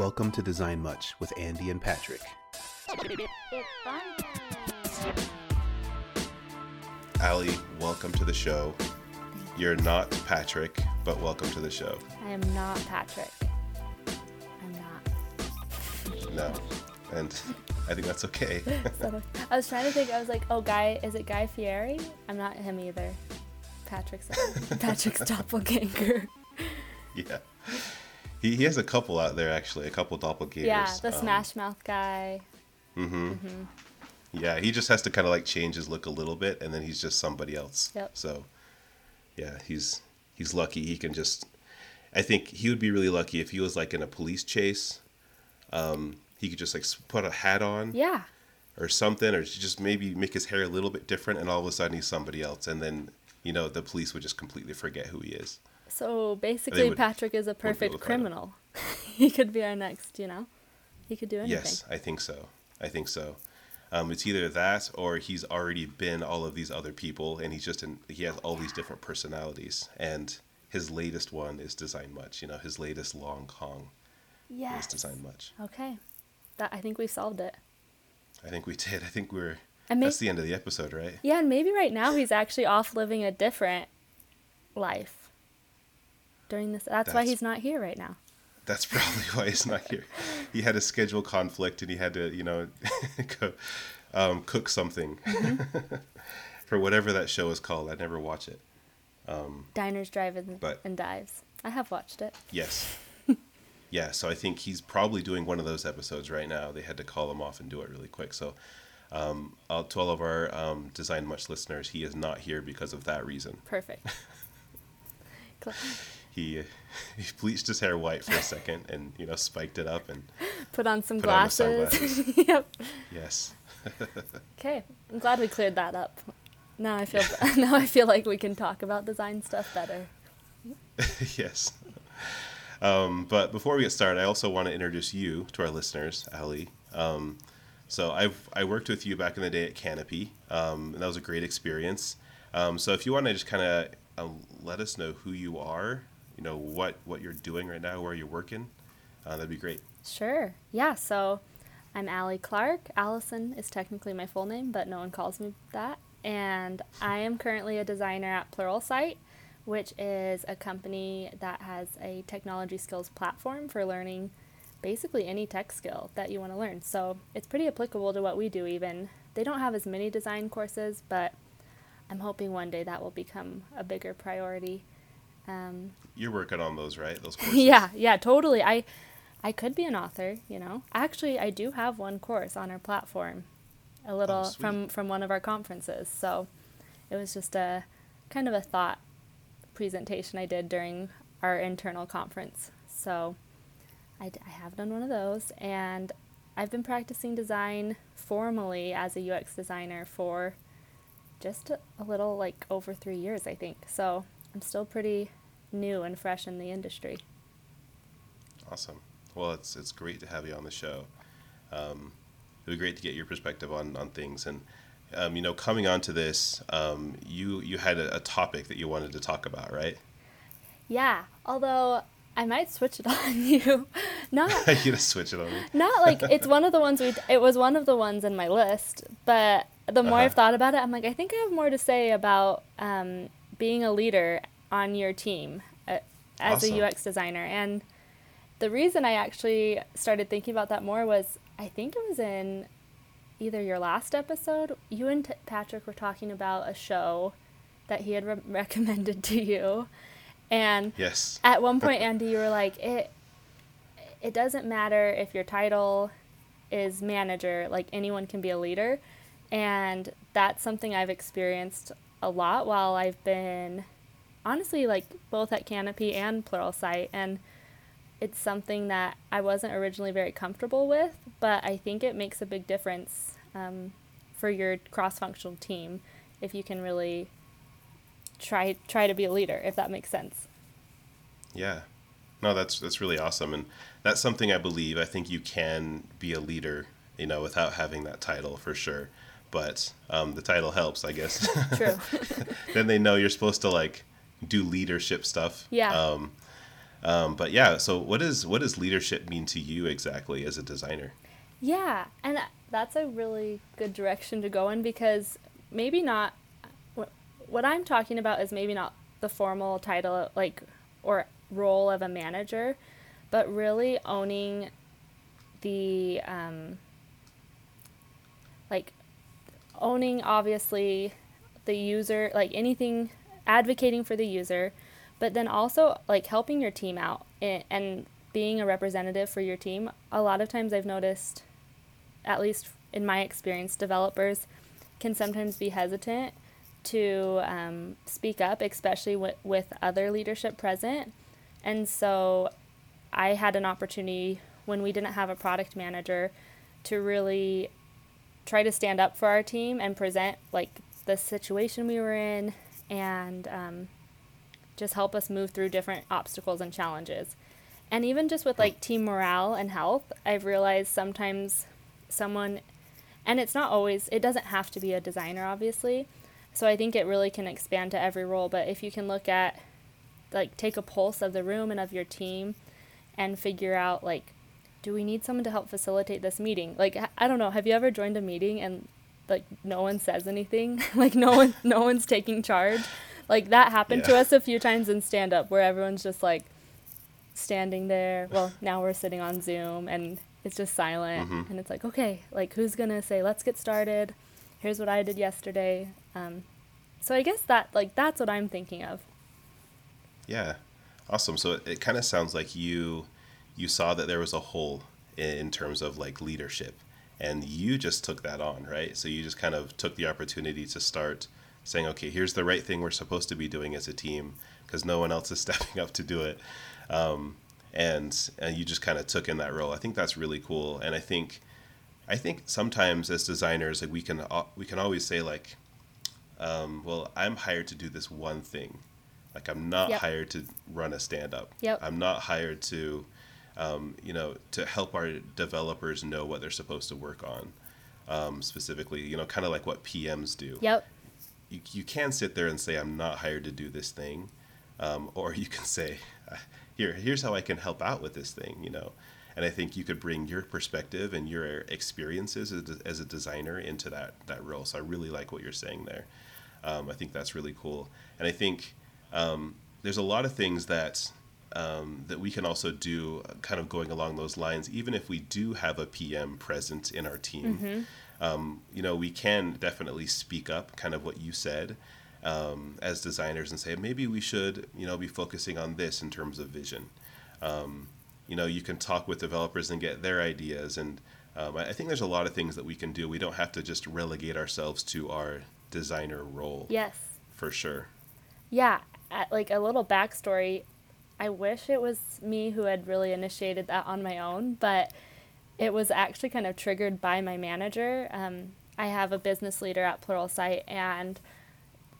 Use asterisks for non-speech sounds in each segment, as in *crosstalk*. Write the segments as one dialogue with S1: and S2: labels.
S1: Welcome to Design Much with Andy and Patrick.
S2: It's.
S3: Ali, welcome to the show. You're not Patrick, but welcome to the show.
S2: I am not Patrick. I'm not.
S3: No. And I think that's okay. *laughs*
S2: I was trying to think. I was like, oh, Guy. Is it Guy Fieri? I'm not him either. Patrick's *laughs* Patrick's doppelganger.
S3: yeah. He, he has a couple out there, actually, a couple doppelgangers.
S2: Yeah, the
S3: Um,
S2: Smash Mouth guy.
S3: Mm-hmm. mm-hmm. Yeah, he just has to kind of like change his look a little bit, and then he's just somebody else.
S2: Yep.
S3: So, yeah, he's he's lucky. He can just. I think he would be really lucky if he was like in a police chase. Um, he could just like put a hat on
S2: Yeah.
S3: or something, or just maybe make his hair a little bit different, and all of a sudden he's somebody else, and then you know the police would just completely forget who he is.
S2: So basically, Patrick is a perfect criminal. *laughs* he could be our next. You know, he could do anything.
S3: Yes, I think so. I think so. Um, it's either that or he's already been all of these other people, and he's just in. He has all these different personalities, and his latest one is Design Much. You know, his latest Long Kong is Design Much.
S2: Okay. That I think we solved it.
S3: I think we did. *laughs* I think we're.
S2: And may-
S3: that's the end of the episode, right?
S2: Yeah, and maybe right now he's actually off living a different life. During this, that's, why he's not here right now.
S3: That's *laughs* probably why he's not here. He had a schedule conflict, and he had to, you know, *laughs* go, um, cook something *laughs* for whatever that show is called. I never watch it.
S2: Diners, drive-in,
S3: But-
S2: and dives. I have watched it.
S3: Yes. yeah, so I think he's probably doing one of those episodes right now. They had to call him off and do it really quick. So, um, uh, to all of our um, Design Much listeners, he is not here because of that reason.
S2: Perfect.
S3: He *laughs* he bleached his hair white for a second and you know spiked it up and
S2: Put on some
S3: Put on
S2: glasses. *laughs* yep.
S3: yes, *laughs*
S2: Okay. I'm glad we cleared that up. Now I feel now I feel like we can talk about design stuff better.
S3: yes. Um, but before we get started, I also want to introduce you to our listeners, Ali. Um, so I've I worked with you back in the day at Canopy, um, and that was a great experience. Um, so if you want to just kind of um, let us know who you are, you know what what you're doing right now, where you're working, uh, that'd be great.
S2: Sure. Yeah, so I'm Allie Clark. Allison is technically my full name, but no one calls me that. And I am currently a designer at Pluralsight, which is a company that has a technology skills platform for learning basically any tech skill that you want to learn. So it's pretty applicable to what we do, even. They don't have as many design courses, but I'm hoping one day that will become a bigger priority. Um,
S3: You're working on those, right? Those *laughs* courses.
S2: yeah, yeah, totally. I I could be an author, you know. Actually, I do have one course on our platform, a little
S3: sweet.
S2: from from one of our conferences. So it was just a kind of a thought presentation I did during our internal conference. So I, d- I have done one of those, and I've been practicing design formally as a UX designer for just a little like over three years, I think. So I'm still pretty new and fresh in the industry.
S3: Awesome. Well, it's it's great to have you on the show. Um, it would be great to get your perspective on on things, and um, you know, coming onto this, um, you you had a, a topic that you wanted to talk about, right?
S2: Yeah, although I might switch it *laughs* on you. Not *laughs*
S3: you gonna switch it on me?
S2: not like *laughs* it's one of the ones we it was one of the ones in my list, but the more I've
S3: Uh-huh.
S2: thought about it, I'm like I think I have more to say about um, being a leader on your team uh, as
S3: Awesome.
S2: a UX designer. And the reason I actually started thinking about that more was I think it was in either your last episode, you and T- Patrick were talking about a show that he had re- *laughs* recommended to you. And
S3: Yes.
S2: at one point *laughs* andy you were like it it doesn't matter if your title is manager like anyone can be a leader and that's something i've experienced a lot while i've been honestly like both at canopy and pluralsight and it's something that i wasn't originally very comfortable with but i think it makes a big difference um, for your cross-functional team if you can really try try to be a leader if that makes sense
S3: Yeah. No, that's that's really awesome, and that's something I believe. I think you can be a leader, you know, without having that title for sure. But um, the title helps, I guess. *laughs*
S2: true *laughs*
S3: then they know you're supposed to like do leadership stuff.
S2: Yeah.
S3: Um, Um, but yeah, so what is what does leadership mean to you exactly as a designer?
S2: Yeah, and that's a really good direction to go in because maybe not what I'm talking about is maybe not the formal title like or role of a manager, but really owning the um, like owning obviously the user like anything advocating for the user but then also like helping your team out and, being a representative for your team. A lot of times i've noticed at least in my experience developers can sometimes be hesitant to um, speak up especially with, with other leadership present. And so i had an opportunity when we didn't have a product manager to really try to stand up for our team and present like the situation we were in and um, just help us move through different obstacles and challenges. And even just with like team morale and health, I've realized sometimes someone, and it's not always, it doesn't have to be a designer, obviously. So I think it really can expand to every role. But if you can look at, like, take a pulse of the room and of your team and figure out, like, do we need someone to help facilitate this meeting? Like, I don't know. Have you ever joined a meeting and like no one says anything? *laughs* like no one, no one's taking charge. Like that happened yeah. to us a few times in stand up where everyone's just like standing there. Well, now we're sitting on Zoom and it's just silent mm-hmm. and it's like, okay, like who's gonna say, let's get started. Here's what I did yesterday. Um, so I guess that like that's what I'm thinking of.
S3: Yeah, awesome. So it, it kind of sounds like you you saw that there was a hole in terms of like leadership. And you just took that on right? So you just kind of took the opportunity to start saying okay here's the right thing we're supposed to be doing as a team because no one else is *laughs* stepping up to do it. Um, and and you just kind of took in that role. I think that's really cool. And i think i think sometimes as designers like we can we can always say like um, well i'm hired to do this one thing. Like i'm not yep. hired to run a stand up
S2: yep.
S3: i'm not hired to um, you know, to help our developers know what they're supposed to work on. Um, specifically, you know, kind of like what PMs do.
S2: Yep.
S3: You, you can sit there and say, I'm not hired to do this thing. Um, or you can say, here, here's how I can help out with this thing, you know. And I think you could bring your perspective and your experiences as a, as a designer into that, that role. So I really like what you're saying there. Um, I think that's really cool. And I think um, there's a lot of things that um, that we can also do uh, kind of going along those lines, even if we do have a PM present in our team. Mm-hmm. Um, you know, we can definitely speak up, kind of what you said, um, as designers, and say maybe we should, you know, be focusing on this in terms of vision. Um, you know, you can talk with developers and get their ideas, and um, I think there's a lot of things that we can do. We don't have to just relegate ourselves to our designer role.
S2: Yes.
S3: For sure.
S2: Yeah, like a little backstory I wish it was me who had really initiated that on my own, but it was actually kind of triggered by my manager. Um, I have a business leader at Plural Pluralsight, and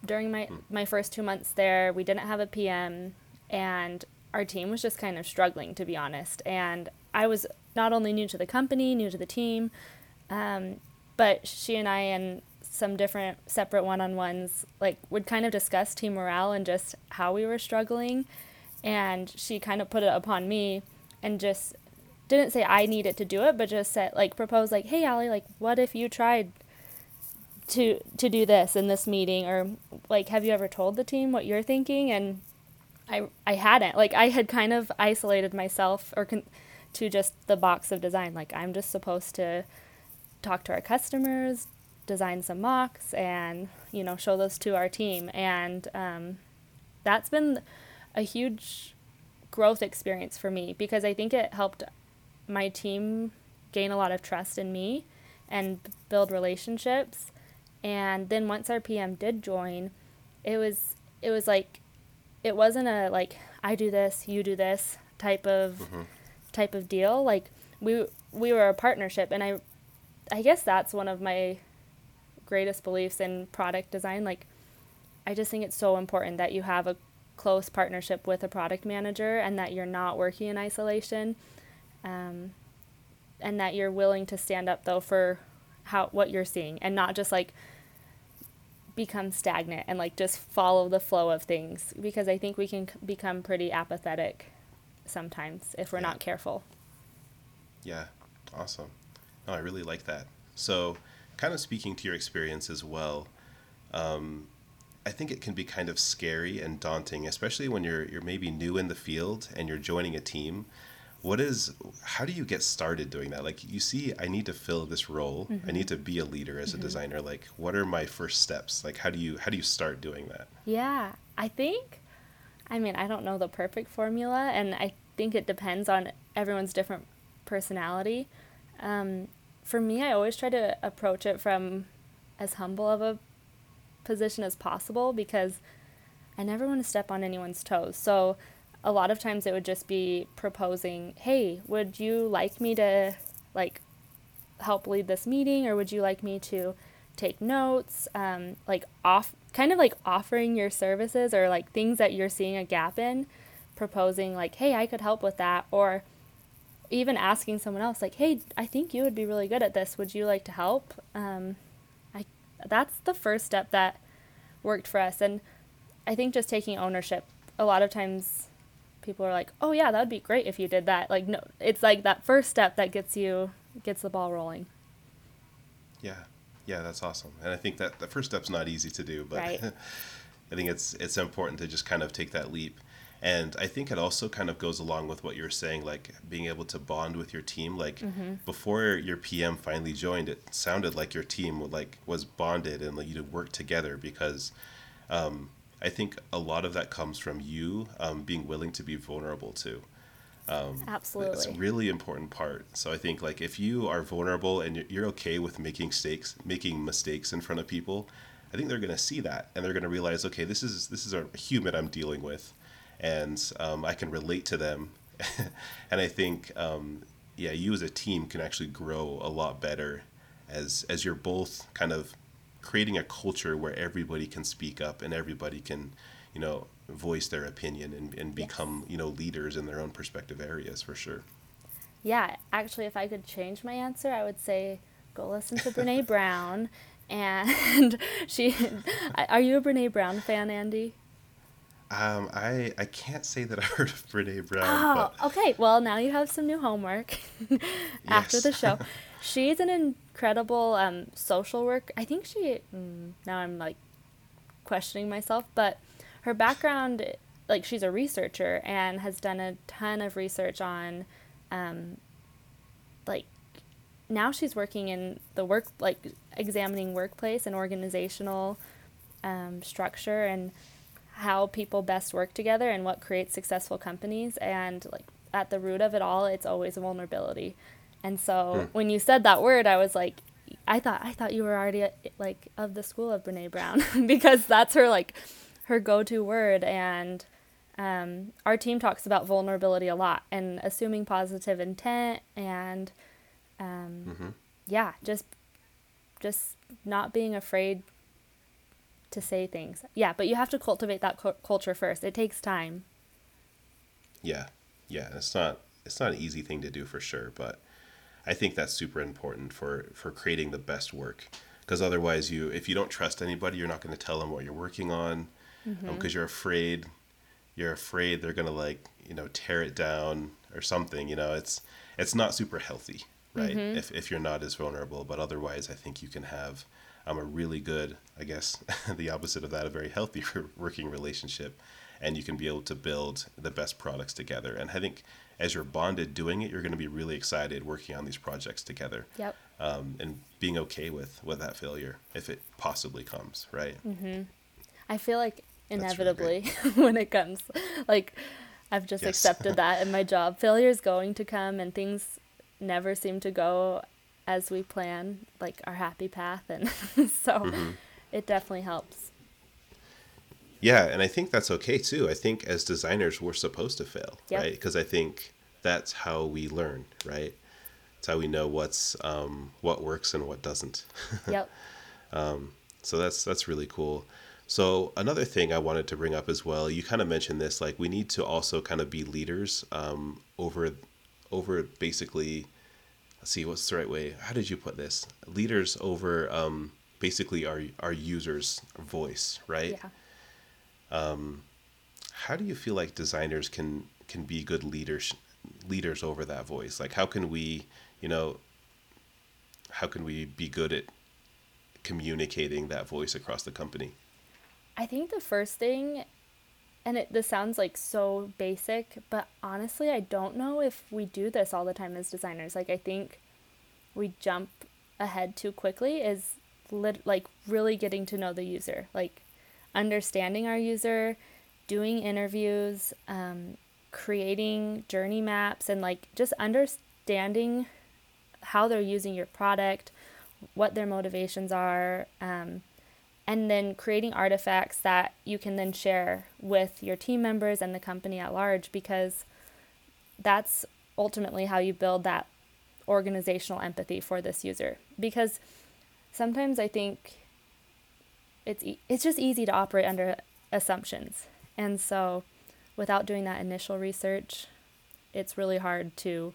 S2: during my, hmm. my first two months there, we didn't have a PM, and our team was just kind of struggling, to be honest. And I was not only new to the company, new to the team, um, but she and I and some different separate one-on-ones like would kind of discuss team morale and just how we were struggling and she kind of put it upon me and just didn't say I needed to do it, but just said like proposed like, "Hey, Allie, like what if you tried to to do this in this meeting or like have you ever told the team what you're thinking?" And I I hadn't. Like I had kind of isolated myself or con- to just the box of design. Like I'm just supposed to talk to our customers, design some mocks and, you know, show those to our team and um that's been a huge growth experience for me because I think it helped my team gain a lot of trust in me and build relationships. And then once our PM did join, it was it was like it wasn't a like I do this, you do this type of mm-hmm. type of deal. Like we we were a partnership and I I guess that's one of my greatest beliefs in product design like I just think it's so important that you have a close partnership with a product manager and that you're not working in isolation um, and that you're willing to stand up though for how what you're seeing and not just like become stagnant and like just follow the flow of things because I think we can c- become pretty apathetic sometimes if we're
S3: Yeah.
S2: not careful.
S3: Yeah, awesome. No, I really like that. So, kind of speaking to your experience as well, um, I think it can be kind of scary and daunting, especially when you're you're maybe new in the field and you're joining a team. What is how do you get started doing that? Like you see, I need to fill this role. I need to be a leader as a designer. Like, what are my first steps? Like, how do you how do you start doing that?
S2: Yeah, I think, I mean, I don't know the perfect formula, and I think it depends on everyone's different personality. Um, for me, I always try to approach it from as humble of a position as possible because I never want to step on anyone's toes. So a lot of times it would just be proposing, "Hey, would you like me to like help lead this meeting or would you like me to take notes? Um, like off kind of like offering your services or like things that you're seeing a gap in proposing like hey i could help with that or even asking someone else like hey i think you would be really good at this. Would you like to help? Um, that's the first step that worked for us and i think just taking ownership a lot of times people are like oh yeah that would be great if you did that like no it's like that first step that gets you gets the ball rolling
S3: Yeah, yeah, that's awesome. And I think that the first step's not easy to do, but
S2: Right. *laughs*
S3: I think it's it's important to just kind of take that leap. And I think it also kind of goes along with what you're saying, like being able to bond with your team. Like before your PM finally joined, it sounded like your team like was bonded and like you worked together because um, I think a lot of that comes from you um, being willing to be vulnerable too. Absolutely. It's a really important part. So I think like if you are vulnerable and you're- you're okay with making mistakes, making mistakes in front of people, I think they're going to see that and they're going to realize, okay, this is this is a human I'm dealing with, and um, I can relate to them. *laughs* and I think, um, yeah, you as a team can actually grow a lot better as as you're both kind of creating a culture where everybody can speak up and everybody can, you know, voice their opinion and, and
S2: Yes.
S3: become, you know, leaders in their own perspective areas for sure.
S2: Yeah, actually, if I could change my answer, I would say go listen to Brene Brown. *laughs* And *laughs* she, are you a Brene Brown fan, Andy?
S3: Um, I I can't say that *laughs* I heard of Brene Brown,
S2: Oh,
S3: but
S2: okay. Well, now you have some new homework *laughs* after the show. *laughs* She's an incredible um, social work. I think she. Mm, now I'm like questioning myself, but her background, like she's a researcher and has done a ton of research on, um, like, now she's working in the work, like examining workplace and organizational um, structure and how people best work together and what creates successful companies. And like at the root of it all it's always vulnerability. And so when you said that word i was like i thought i thought you were already like of the school of brene brown *laughs* because that's her like her go-to word. And um, our team talks about vulnerability a lot and assuming positive intent and um, yeah just just not being afraid to say things. Yeah, but you have to cultivate that cu- culture first. It takes time.
S3: yeah, yeah, it's not it's not an easy thing to do for sure, but I think that's super important for for creating the best work. Because otherwise, you if you don't trust anybody, you're not going to tell them what you're working on, mm-hmm. um, because you're afraid you're afraid they're going to like you know tear it down or something. You know, it's it's not super healthy, right? Mm-hmm. If if you're not as vulnerable, but otherwise, I think you can have um, a really good, I guess, *laughs* the opposite of that, a very healthy *laughs* working relationship, and you can be able to build the best products together. And I think as you're bonded doing it, you're going to be really excited working on these projects together.
S2: Yep.
S3: Um, and being okay with with that failure if it possibly comes, right?
S2: I feel like
S3: really
S2: inevitably *laughs* when it comes, like I've just
S3: Yes.
S2: accepted that in my job. Failure is going to come and things never seem to go as we plan, like our happy path. And *laughs* so
S3: Mm-hmm.
S2: it definitely helps.
S3: Yeah, and I think that's okay too. I think as designers, we're supposed to fail,
S2: Yep.
S3: right? Because I think that's how we learn, right? It's how we know what's um, what works and what doesn't. *laughs*
S2: Yep.
S3: So that's that's really cool. So another thing I wanted to bring up as well, you kind of mentioned this, like we need to also kind of be leaders um, over over basically. Let's see, what's the right way? How did you put this? Leaders over um, basically our our users' voice, right?
S2: Yeah.
S3: how do you feel like designers can can be good leaders leaders over that voice? Like how can we, you know, how can we be good at communicating that voice across the company?
S2: I think the first thing, and it, this sounds like so basic, but honestly, I don't know if we do this all the time as designers. Like, I think we jump ahead too quickly is lit, like really getting to know the user, like understanding our user, doing interviews, um, creating journey maps, and like just understanding how they're using your product, what their motivations are, um, and then creating artifacts that you can then share with your team members and the company at large because that's ultimately how you build that organizational empathy for this user because sometimes I think it's e- it's just easy to operate under assumptions. And so without doing that initial research, it's really hard to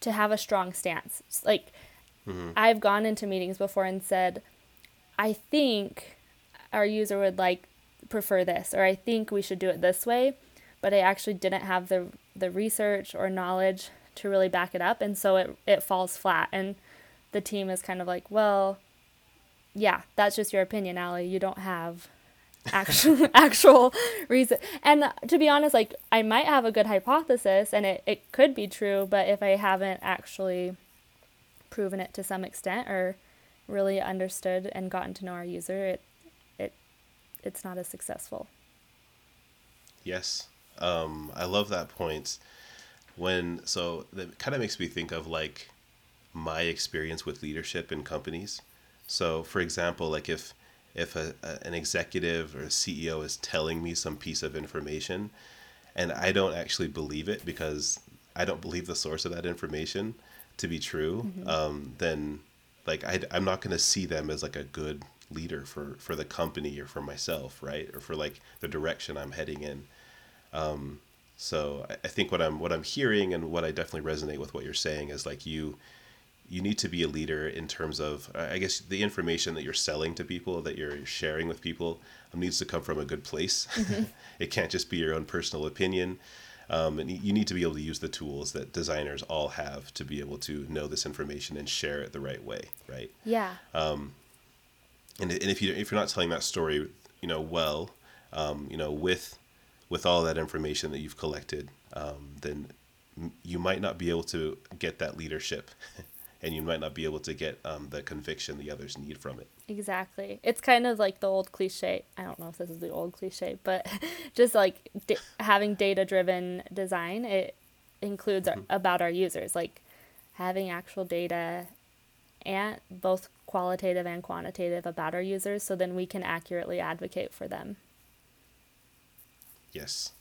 S2: to have a strong stance. It's like mm-hmm. I've gone into meetings before and said, I think our user would like prefer this or I think we should do it this way, but I actually didn't have the the research or knowledge to really back it up and so it it falls flat and the team is kind of like, well, yeah, that's just your opinion, Allie. You don't have actual *laughs* actual reason. And to be honest, like I might have a good hypothesis and it, it could be true, but if I haven't actually proven it to some extent or really understood and gotten to know our user, it it it's not as successful.
S3: Yes. Um, I love that point. When so that kind of makes me think of like my experience with leadership in companies. So, for example, like if if a, a, an executive or a CEO is telling me some piece of information and I don't actually believe it because I don't believe the source of that information to be true, mm-hmm. um, then like I, I'm not going to see them as like a good leader for, for the company or for myself, right? Or for like the direction I'm heading in. Um, so I, I think what I'm what I'm hearing and what I definitely resonate with what you're saying is like you you need to be a leader in terms of i guess the information that you're selling to people that you're sharing with people um, needs to come from a good place mm-hmm. *laughs* it can't just be your own personal opinion um, and you need to be able to use the tools that designers all have to be able to know this information and share it the right way right?
S2: Yeah.
S3: Um, and, and if you if you're not telling that story you know well um, you know with with all that information that you've collected um, then you might not be able to get that leadership *laughs* and you might not be able to get um, the conviction the others need from it.
S2: Exactly. It's kind of like the old cliche. I don't know if this is the old cliche, but *laughs* just like d- having data driven design, it includes mm-hmm. our, about our users, like having actual data and both qualitative and quantitative about our users so then we can accurately advocate for them.
S3: Yes.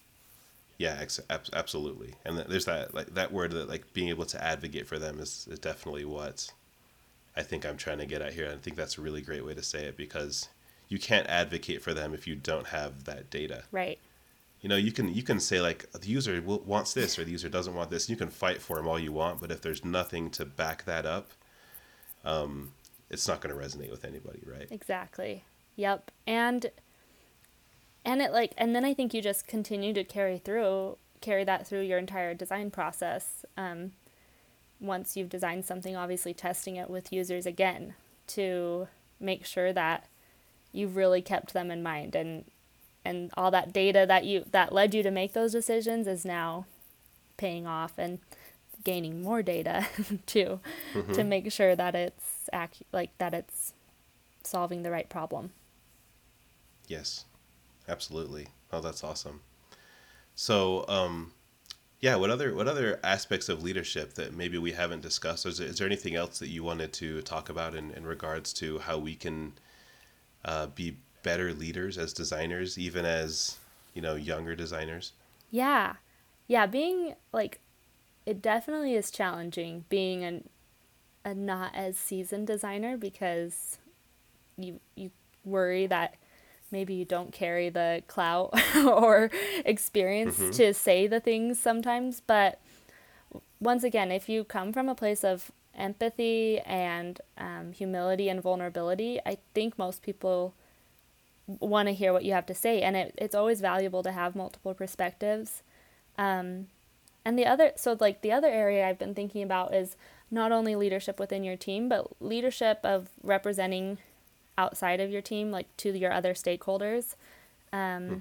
S3: Yeah, ex- absolutely. And there's that like that word that like being able to advocate for them is, is definitely what I think I'm trying to get at here. And I think that's a really great way to say it because you can't advocate for them if you don't have that data.
S2: Right.
S3: You know, you can you can say like the user wants this or the user doesn't want this. And you can fight for them all you want, but if there's nothing to back that up, um, it's not going to resonate with anybody, right?
S2: Exactly. Yep. And and it like and then i think you just continue to carry through carry that through your entire design process um, once you've designed something obviously testing it with users again to make sure that you've really kept them in mind. And and all that data that you that led you to make those decisions is now paying off and gaining more data *laughs* too mm-hmm. to make sure that it's ac- like that it's solving the right problem.
S3: Yes absolutely. Oh, that's awesome. So, um, yeah, what other what other aspects of leadership that maybe we haven't discussed? Is there, is there anything else that you wanted to talk about in, in regards to how we can uh, be better leaders as designers, even as you know younger designers?
S2: Yeah, yeah, being like, it definitely is challenging being an a not as seasoned designer because you you worry that maybe you don't carry the clout *laughs* or experience mm-hmm. to say the things sometimes. But once again, if you come from a place of empathy and um, humility and vulnerability, I think most people want to hear what you have to say. And it, it's always valuable to have multiple perspectives Um, and the other, so like the other area I've been thinking about is not only leadership within your team, but leadership of representing outside of your team, like to your other stakeholders. Um, hmm.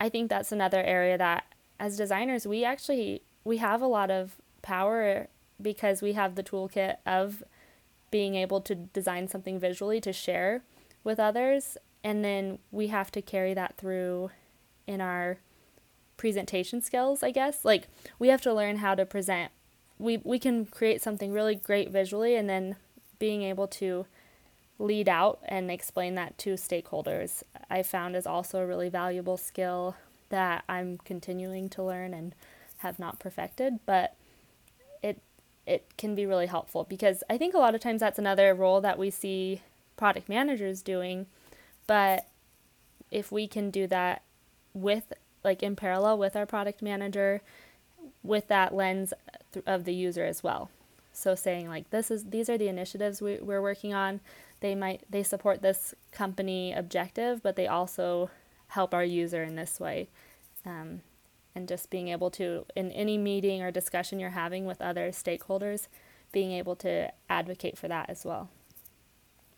S2: I think that's another area that as designers, we actually, we have a lot of power because we have the toolkit of being able to design something visually to share with others and then we have to carry that through in our presentation skills, I guess. Like we have to learn how to present. We we can create something really great visually and then being able to lead out and explain that to stakeholders I found is also a really valuable skill that I'm continuing to learn and have not perfected, but it it can be really helpful because I think a lot of times that's another role that we see product managers doing but if we can do that with, like, in parallel with our product manager, with that lens of the user as well. So saying like this is these are the initiatives we, we're working on. They might they support this company objective, but they also help our user in this way. Um, and just being able to in any meeting or discussion you're having with other stakeholders, being able to advocate for that as well.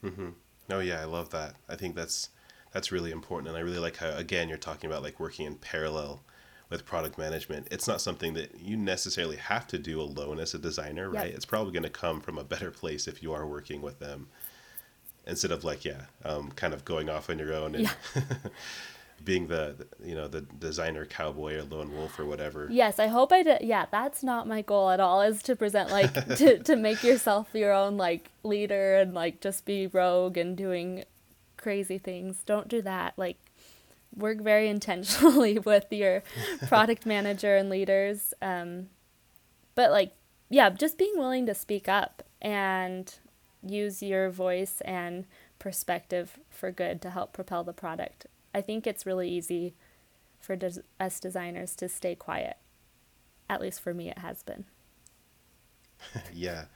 S3: Mm-hmm. Oh yeah, I love that. I think that's that's really important, and I really like how again you're talking about like working in parallel with product management. It's not something that you necessarily have to do alone as a designer, right? Yep. It's probably going to come from a better place if you are working with them instead of like yeah, um, kind of going off on your own and. Yeah. *laughs* being the you know the designer cowboy or lone wolf or whatever
S2: yes i hope i did yeah that's not my goal at all is to present like *laughs* to, to make yourself your own like leader and like just be rogue and doing crazy things don't do that like work very *laughs* intentionally with your product manager and leaders um, but like yeah just being willing to speak up and use your voice and perspective for good to help propel the product I think it's really easy for des- us designers to stay quiet. At least for me, it has been. *laughs*
S3: yeah,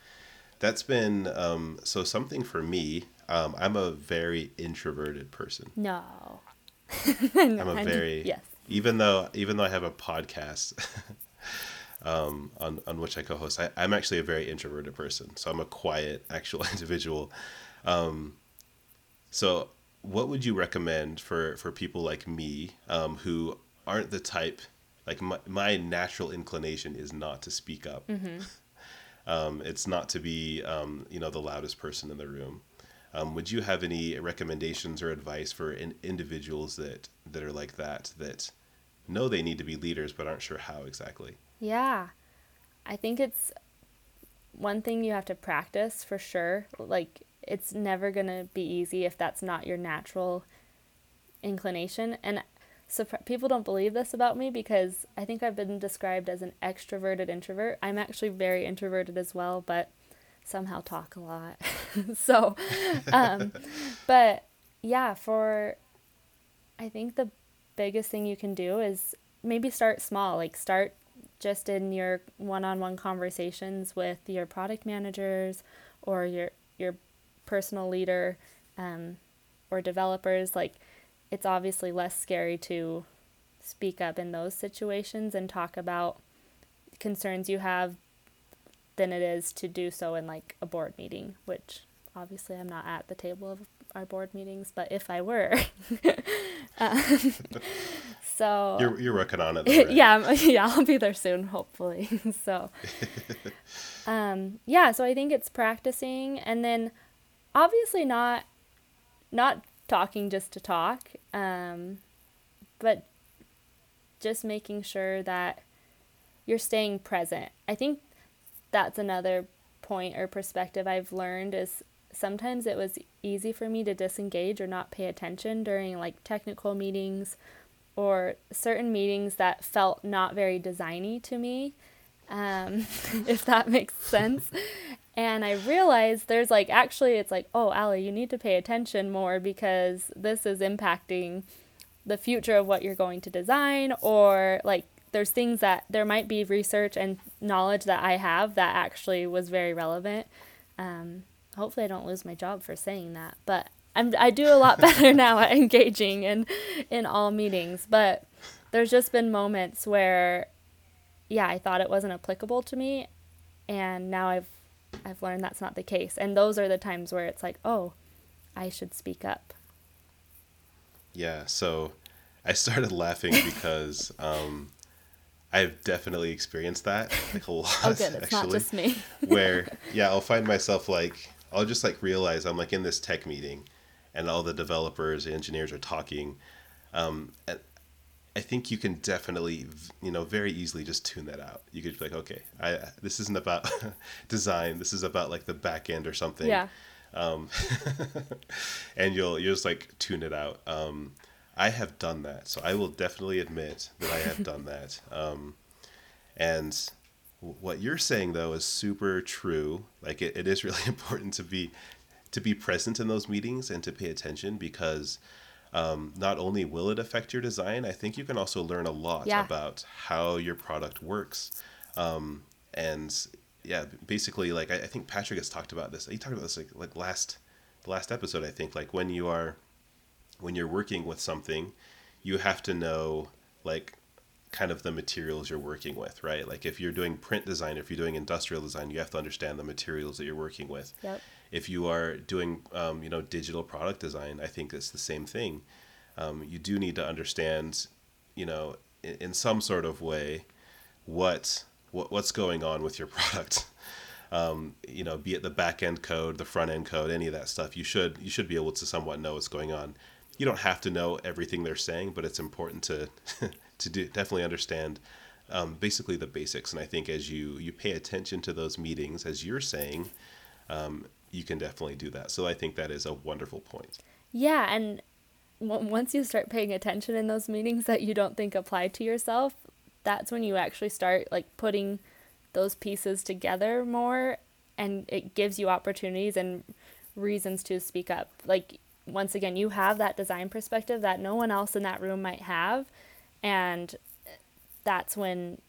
S3: that's been um, so something for me. Um, I'm a very introverted person.
S2: No,
S3: I'm a *laughs* very yes. Even though even though I have a podcast *laughs* um, on on which I co-host, I, I'm actually a very introverted person. So I'm a quiet, *laughs* actual individual. Um, so what would you recommend for for people like me um, who aren't the type like my, my natural inclination is not to speak up mm-hmm. *laughs* um, it's not to be um, you know the loudest person in the room um, would you have any recommendations or advice for in, individuals that that are like that that know they need to be leaders but aren't sure how exactly
S2: yeah i think it's one thing you have to practice for sure like it's never going to be easy if that's not your natural inclination. And so people don't believe this about me because I think I've been described as an extroverted introvert. I'm actually very introverted as well, but somehow talk a lot. *laughs* so, um, *laughs* but yeah, for I think the biggest thing you can do is maybe start small. Like start just in your one-on-one conversations with your product managers or your your personal leader um, or developers, like it's obviously less scary to speak up in those situations and talk about concerns you have than it is to do so in like a board meeting, which obviously I'm not at the table of our board meetings, but if I were, *laughs* um, so
S3: you're you're working on it. Though, *laughs* right?
S2: yeah, *laughs* yeah, I'll be there soon, hopefully. *laughs* so, um, yeah, so I think it's practicing, and then obviously not not talking just to talk um, but just making sure that you're staying present i think that's another point or perspective i've learned is sometimes it was easy for me to disengage or not pay attention during like technical meetings or certain meetings that felt not very designy to me um, *laughs* if that makes sense and I realized there's like actually it's like, oh, Allie, you need to pay attention more because this is impacting the future of what you're going to design or like there's things that there might be research and knowledge that I have that actually was very relevant. Um, hopefully, I don't lose my job for saying that, but I'm I do a lot *laughs* better now at engaging in in all meetings. But there's just been moments where yeah, I thought it wasn't applicable to me, and now I've I've learned that's not the case. And those are the times where it's like, oh, I should speak up.
S3: Yeah. So I started laughing *laughs* because um, I've definitely experienced that like a *laughs* lot.
S2: Oh, good. It's
S3: actually,
S2: not just me.
S3: where yeah, I'll find myself like I'll just like realize I'm like in this tech meeting, and all the developers, engineers are talking. Um, I think you can definitely, you know, very easily just tune that out. You could be like, okay, I this isn't about *laughs* design. This is about like the back end or something.
S2: Yeah.
S3: Um, *laughs* and you'll you'll just like tune it out. Um, I have done that, so I will definitely admit that I have done *laughs* that. Um, and what you're saying though is super true. Like it, it is really important to be to be present in those meetings and to pay attention because um, not only will it affect your design, I think you can also learn a lot
S2: Yeah.
S3: about how your product works. Um, and yeah, basically, like I, I think Patrick has talked about this. He talked about this like like last the last episode. I think like when you are when you're working with something, you have to know like kind of the materials you're working with, right? Like if you're doing print design, if you're doing industrial design, you have to understand the materials that you're working with.
S2: Yep.
S3: If you are doing, um, you know, digital product design, I think it's the same thing. Um, you do need to understand, you know, in, in some sort of way, what what what's going on with your *laughs* product. Um, you know, be it the back end code, the front end code, any of that stuff. You should you should be able to somewhat know what's going on. You don't have to know everything they're saying, but it's important to *laughs* to do, definitely understand um, basically the basics. And I think as you you pay attention to those meetings, as you're saying, um, you can definitely do that. So I think that is a wonderful point.
S2: Yeah, and w- once you start paying attention in those meetings that you don't think apply to yourself, that's when you actually start like putting those pieces together more and it gives you opportunities and reasons to speak up. Like once again, you have that design perspective that no one else in that room might have and that's when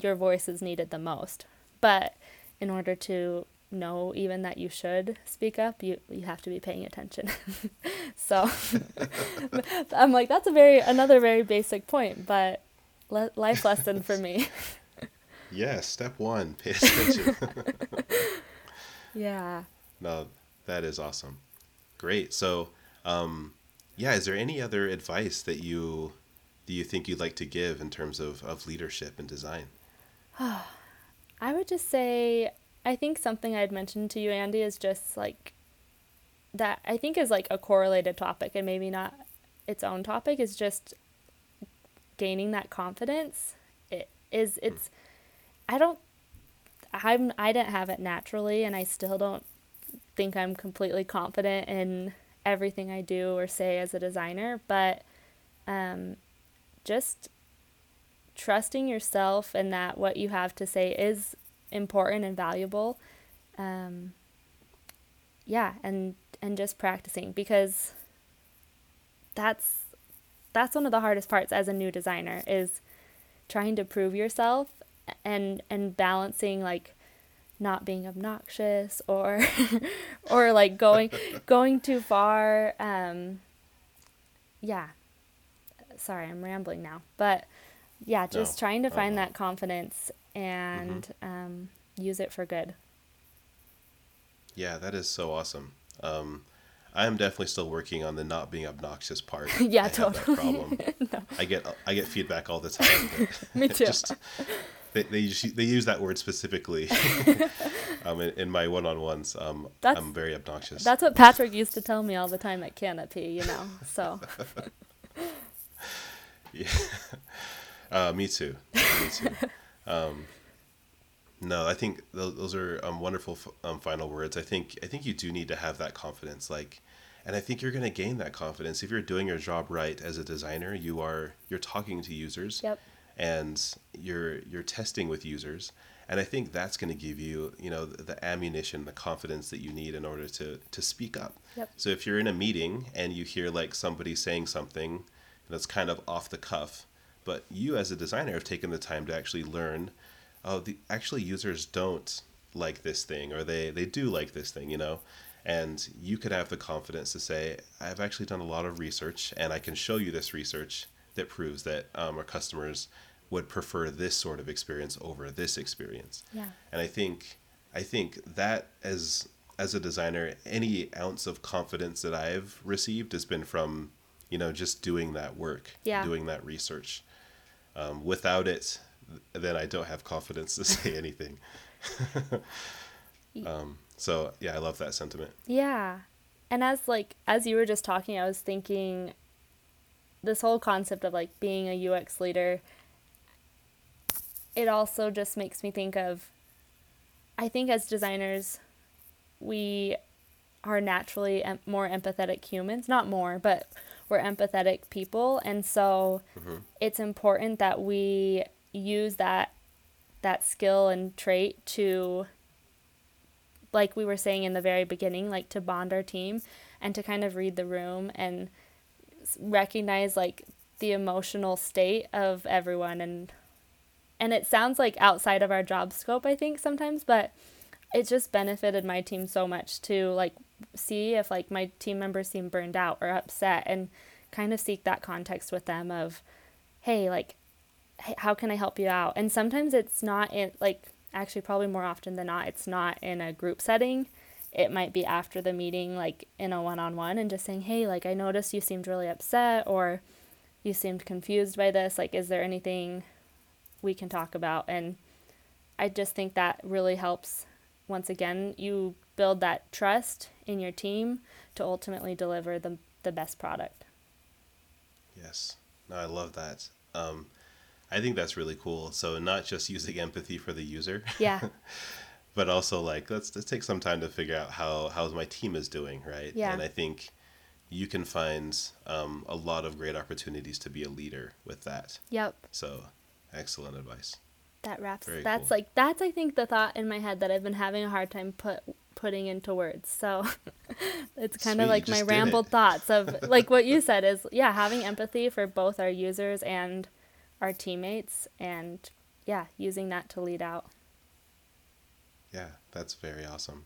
S2: your voice is needed the most. But in order to know even that you should speak up, you you have to be paying attention. *laughs* so *laughs* I'm like that's a very another very basic point, but le- life lesson for me. *laughs*
S3: Yeah, step one, pay attention.
S2: yeah.
S3: no, that is awesome. Great. So, um, yeah, is there any other advice that you do you think you'd like to give in terms of, of leadership and design? *sighs*
S2: I would just say I think something I'd mentioned to you, Andy, is just like that I think is like a correlated topic and maybe not its own topic is just gaining that confidence. It is it's I don't I'm I didn't have it naturally and I still don't think I'm completely confident in everything I do or say as a designer, but um just trusting yourself and that what you have to say is important and valuable um, yeah and and just practicing because that's that's one of the hardest parts as a new designer is trying to prove yourself and and balancing like not being obnoxious or *laughs* or like going *laughs* going too far um yeah sorry i'm rambling now but yeah just
S3: No.
S2: trying to find that confidence and um, use it for good
S3: Yeah, that is so awesome. Um, I am definitely still working on the not being obnoxious part. *laughs*
S2: Yeah,
S3: I
S2: totally. *laughs*
S3: Problem. I get I get feedback all the time. *laughs*
S2: Me too.
S3: just- they they use, they use that word specifically um, in, in my one-on-ones. Um,
S2: That's-
S3: I'm very obnoxious.
S2: that's what patrick used to tell me all the time at canopy you know so
S3: Yeah. Uh, me too. Me too. Um, no, I think those, those are um, wonderful f- um, final words. I think I think you do need to have that confidence, like, and I think you're going to gain that confidence if you're doing your job right as a designer. You are you're talking to users,
S2: Yep.
S3: and you're you're testing with users, and I think that's going to give you you know the, the ammunition, the confidence that you need in order to to speak up.
S2: Yep.
S3: So if you're in a meeting and you hear like somebody saying something that's kind of off the cuff, but you as a designer have taken the time to actually learn, oh, the actually users don't like this thing or they they do like this thing, you know. And you could have the confidence to say, I've actually done a lot of research and I can show you this research that proves that um, our customers would prefer this sort of experience over this experience.
S2: Yeah.
S3: And I think I think that as as a designer, any ounce of confidence that I've received has been from, you know, just doing that work,
S2: Yeah.
S3: doing that research. Um, without it, then I don't have confidence to *laughs* say anything. um, so yeah, I love that sentiment.
S2: Yeah. And as like as you were just talking, I was thinking this whole concept of like being a UX leader it also just makes me think of I think as designers we are naturally em- more empathetic humans, not more, but we're empathetic people and so mm-hmm. it's important that we use that that skill and trait to like we were saying in the very beginning, like to bond our team and to kind of read the room and recognize like the emotional state of everyone. And and it sounds like outside of our job scope I think sometimes, but it just benefited my team so much to like see if like my team members seem burned out or upset and kind of seek that context with them of hey like how can I help you out? And sometimes it's not in like actually probably more often than not it's not in a group setting. It might be after the meeting like in a one-on-one and just saying, "Hey, like I noticed you seemed really upset or you seemed confused by this. Like is there anything we can talk about?" And I just think that really helps once again you build that trust in your team to ultimately deliver the the best product.
S3: Yes. No, I love that. Um, I think that's really cool. So not just using empathy for the user,
S2: Yeah. *laughs*
S3: but also like let's let's take some time to figure out how how my team is doing, right?
S2: Yeah.
S3: And I think you can find um, a lot of great opportunities to be a leader with that.
S2: yep.
S3: So excellent advice.
S2: That wraps.
S3: Very
S2: that's
S3: cool.
S2: like that's I think the thought in my head that I've been having a hard time put putting into words. So *laughs* it's kind
S3: Sweet,
S2: of like my rambled
S3: it.
S2: thoughts of *laughs* like what you said is yeah, having empathy for both our users and our teammates and yeah, using that to lead out.
S3: Yeah, that's very awesome.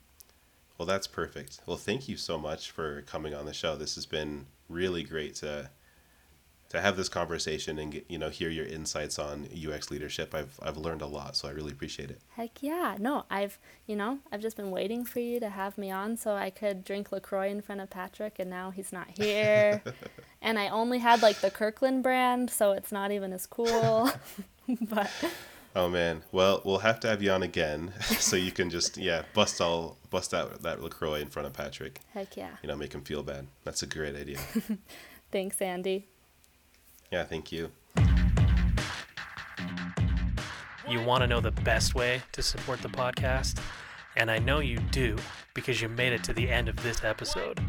S3: Well, that's perfect. Well, thank you so much for coming on the show. This has been really great to to have this conversation and get, you know hear your insights on UX leadership. I've I've learned a lot, so I really appreciate it.
S2: Heck yeah. No, I've, you know, I've just been waiting for you to have me on so I could drink LaCroix in front of Patrick, and now he's not here. *laughs* and I only had like the Kirkland brand, so it's not even as cool. *laughs* *laughs* but
S3: Oh man. Well, we'll have to have you on again so you can just yeah bust all bust out that Lacroix in front of Patrick.
S2: heck yeah.
S3: You know, make him feel bad. That's a great idea.
S2: Thanks, Andy.
S3: Yeah, thank you.
S4: You want to know the best way to support the podcast? And I know you do because you made it to the end of this episode.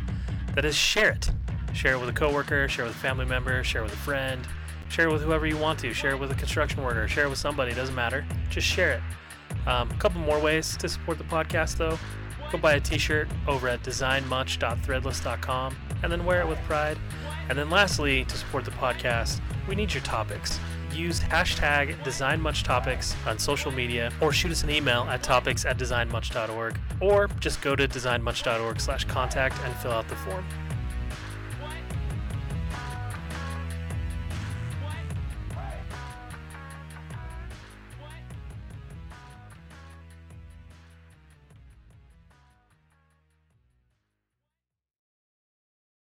S4: That is, share it. Share it with a coworker, share it with a family member, share it with a friend, share it with whoever you want to, share it with a construction worker, share it with somebody, doesn't matter. Just share it. Um, a couple more ways to support the podcast, though. Go buy a t shirt over at designmuch.threadless.com and then wear it with pride. And then lastly, to support the podcast, we need your topics. Use hashtag DesignMuchTopics on social media or shoot us an email at topics at designmuch.org or just go to designmuch.org slash contact and fill out the form.